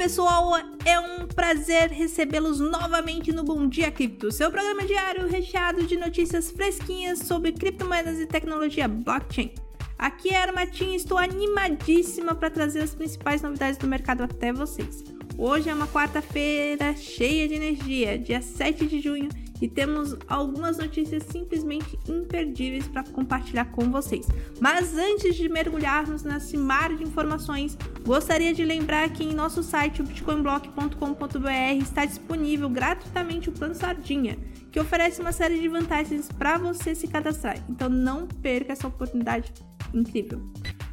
pessoal, é um prazer recebê-los novamente no Bom Dia Cripto, seu programa diário recheado de notícias fresquinhas sobre criptomoedas e tecnologia blockchain. Aqui é a Armatinha e estou animadíssima para trazer as principais novidades do mercado até vocês. Hoje é uma quarta-feira cheia de energia, dia 7 de junho, e temos algumas notícias simplesmente imperdíveis para compartilhar com vocês. Mas antes de mergulharmos nesse mar de informações, gostaria de lembrar que em nosso site, bitcoinblock.com.br, está disponível gratuitamente o Plano Sardinha, que oferece uma série de vantagens para você se cadastrar. Então não perca essa oportunidade incrível.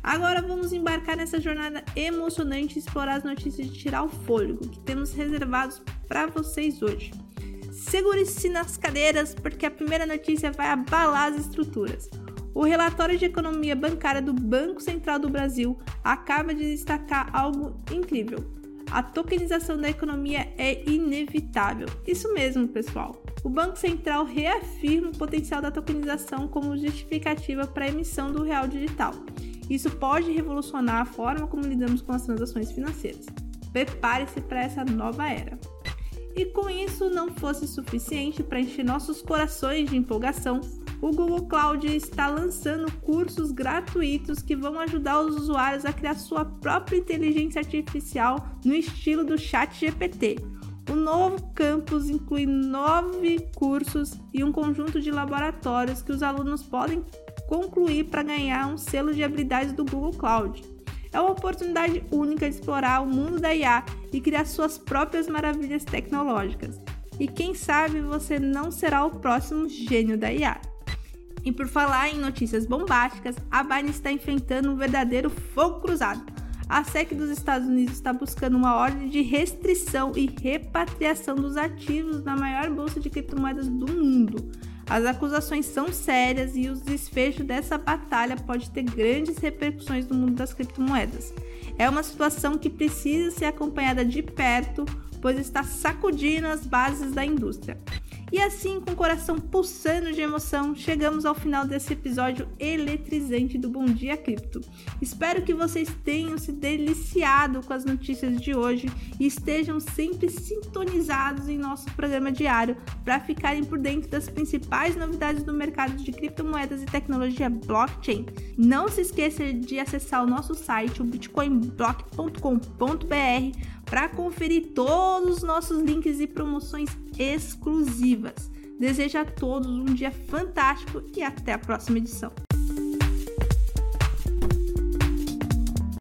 Agora vamos embarcar nessa jornada emocionante e explorar as notícias de tirar o fôlego que temos reservados para vocês hoje. Segure-se nas cadeiras, porque a primeira notícia vai abalar as estruturas. O relatório de economia bancária do Banco Central do Brasil acaba de destacar algo incrível. A tokenização da economia é inevitável. Isso mesmo, pessoal. O Banco Central reafirma o potencial da tokenização como justificativa para a emissão do real digital. Isso pode revolucionar a forma como lidamos com as transações financeiras. Prepare-se para essa nova era. E com isso não fosse suficiente para encher nossos corações de empolgação, o Google Cloud está lançando cursos gratuitos que vão ajudar os usuários a criar sua própria inteligência artificial no estilo do ChatGPT. O novo campus inclui nove cursos e um conjunto de laboratórios que os alunos podem concluir para ganhar um selo de habilidades do Google Cloud. É uma oportunidade única de explorar o mundo da IA e criar suas próprias maravilhas tecnológicas. E quem sabe você não será o próximo gênio da IA. E por falar em notícias bombásticas, a Binance está enfrentando um verdadeiro fogo cruzado. A SEC dos Estados Unidos está buscando uma ordem de restrição e repatriação dos ativos na maior bolsa de criptomoedas do mundo. As acusações são sérias e o desfecho dessa batalha pode ter grandes repercussões no mundo das criptomoedas. É uma situação que precisa ser acompanhada de perto, pois está sacudindo as bases da indústria. E assim, com o coração pulsando de emoção, chegamos ao final desse episódio eletrizante do Bom Dia Cripto. Espero que vocês tenham se deliciado com as notícias de hoje e estejam sempre sintonizados em nosso programa diário para ficarem por dentro das principais novidades do mercado de criptomoedas e tecnologia blockchain. Não se esqueça de acessar o nosso site, o bitcoinblock.com.br para conferir todos os nossos links e promoções exclusivas. Desejo a todos um dia fantástico e até a próxima edição.